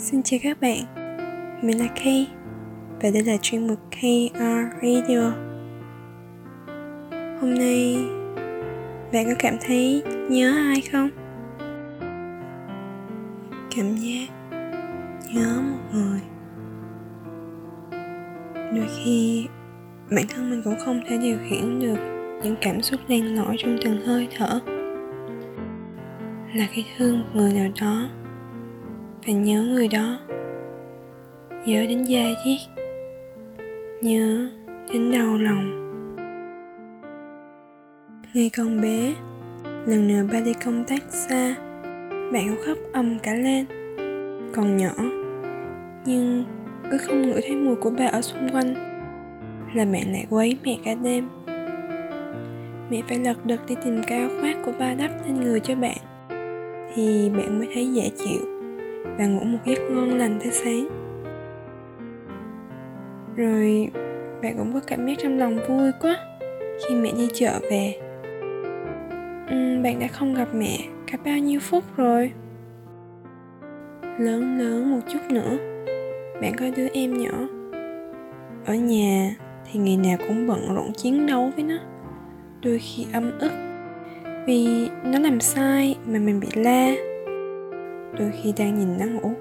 Xin chào các bạn, mình là Kay và đây là chuyên mục KR Radio. Hôm nay bạn có cảm thấy nhớ ai không? Cảm giác nhớ một người Đôi khi bản thân mình cũng không thể điều khiển được những cảm xúc len lỏi trong từng hơi thở là khi thương một người nào đó và nhớ người đó. Nhớ đến da diết. Nhớ đến đau lòng. Ngày còn bé, lần nào ba đi công tác xa, bạn cũng khóc ầm cả lên. Còn nhỏ, nhưng cứ không ngửi thấy mùi của bà ở xung quanh, là mẹ lại quấy mẹ cả đêm. Mẹ phải lật đật đi tìm cái áo khoác của ba đắp lên người cho bạn, thì bạn mới thấy dễ chịu và ngủ một giấc ngon lành tới sáng. Rồi bạn cũng có cảm giác trong lòng vui quá khi mẹ đi chợ về. Uhm, bạn đã không gặp mẹ cả bao nhiêu phút rồi. Lớn lớn một chút nữa bạn có đứa em nhỏ. Ở nhà thì ngày nào cũng bận rộn chiến đấu với nó đôi khi âm ức. Vì nó làm sai mà mình bị la đôi khi đang nhìn nó ngủ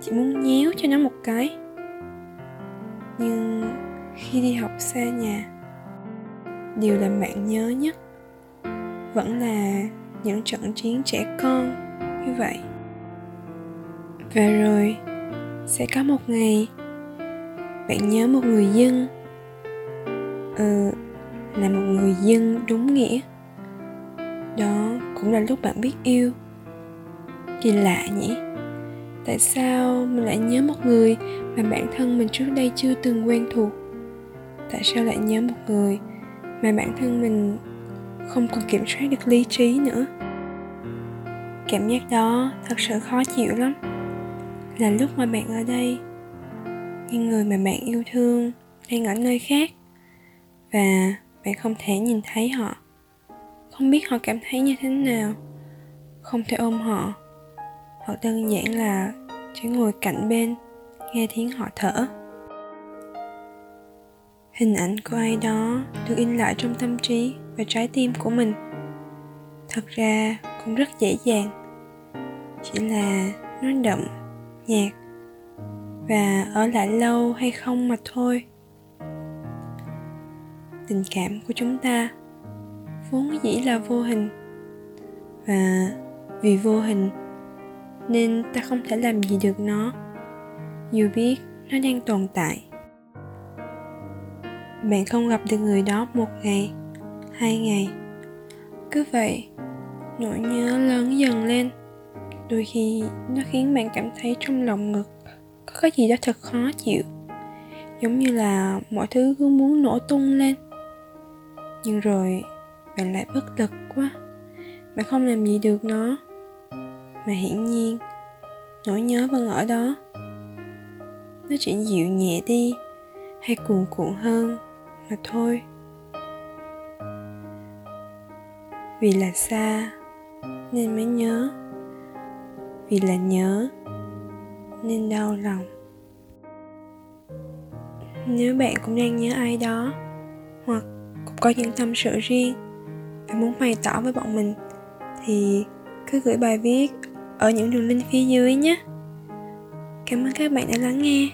chỉ muốn nhéo cho nó một cái. Nhưng khi đi học xa nhà, điều làm bạn nhớ nhất vẫn là những trận chiến trẻ con, như vậy. Và rồi, sẽ có một ngày, bạn nhớ một người dân. Ừ là một người dân đúng nghĩa. Đó cũng là lúc bạn biết yêu kỳ lạ nhỉ? Tại sao mình lại nhớ một người mà bản thân mình trước đây chưa từng quen thuộc? Tại sao lại nhớ một người mà bản thân mình không còn kiểm soát được lý trí nữa? Cảm giác đó thật sự khó chịu lắm. Là lúc mà bạn ở đây nhưng người mà bạn yêu thương đang ở nơi khác và bạn không thể nhìn thấy họ. Không biết họ cảm thấy như thế nào. Không thể ôm họ hoặc đơn giản là chỉ ngồi cạnh bên, nghe tiếng họ thở. Hình ảnh của ai đó được in lại trong tâm trí và trái tim của mình. Thật ra cũng rất dễ dàng. Chỉ là nó đậm, nhạt và ở lại lâu hay không mà thôi. Tình cảm của chúng ta vốn dĩ là vô hình và vì vô hình nên ta không thể làm gì được nó. Dù biết nó đang tồn tại. Bạn không gặp được người đó một ngày, hai ngày. Cứ vậy, nỗi nhớ lớn dần lên. Đôi khi nó khiến bạn cảm thấy trong lòng ngực có cái gì đó thật khó chịu, giống như là mọi thứ cứ muốn nổ tung lên. Nhưng rồi bạn lại bất lực quá. Bạn không làm gì được nó mà hiển nhiên, nỗi nhớ vẫn ở đó. Nó chỉ dịu nhẹ đi, hay cuồn cuộn hơn mà thôi. Vì là xa nên mới nhớ. Vì là nhớ nên đau lòng. Nếu bạn cũng đang nhớ ai đó, hoặc cũng có những tâm sự riêng và muốn bày tỏ với bọn mình, thì cứ gửi bài viết ở những đường link phía dưới nhé. Cảm ơn các bạn đã lắng nghe.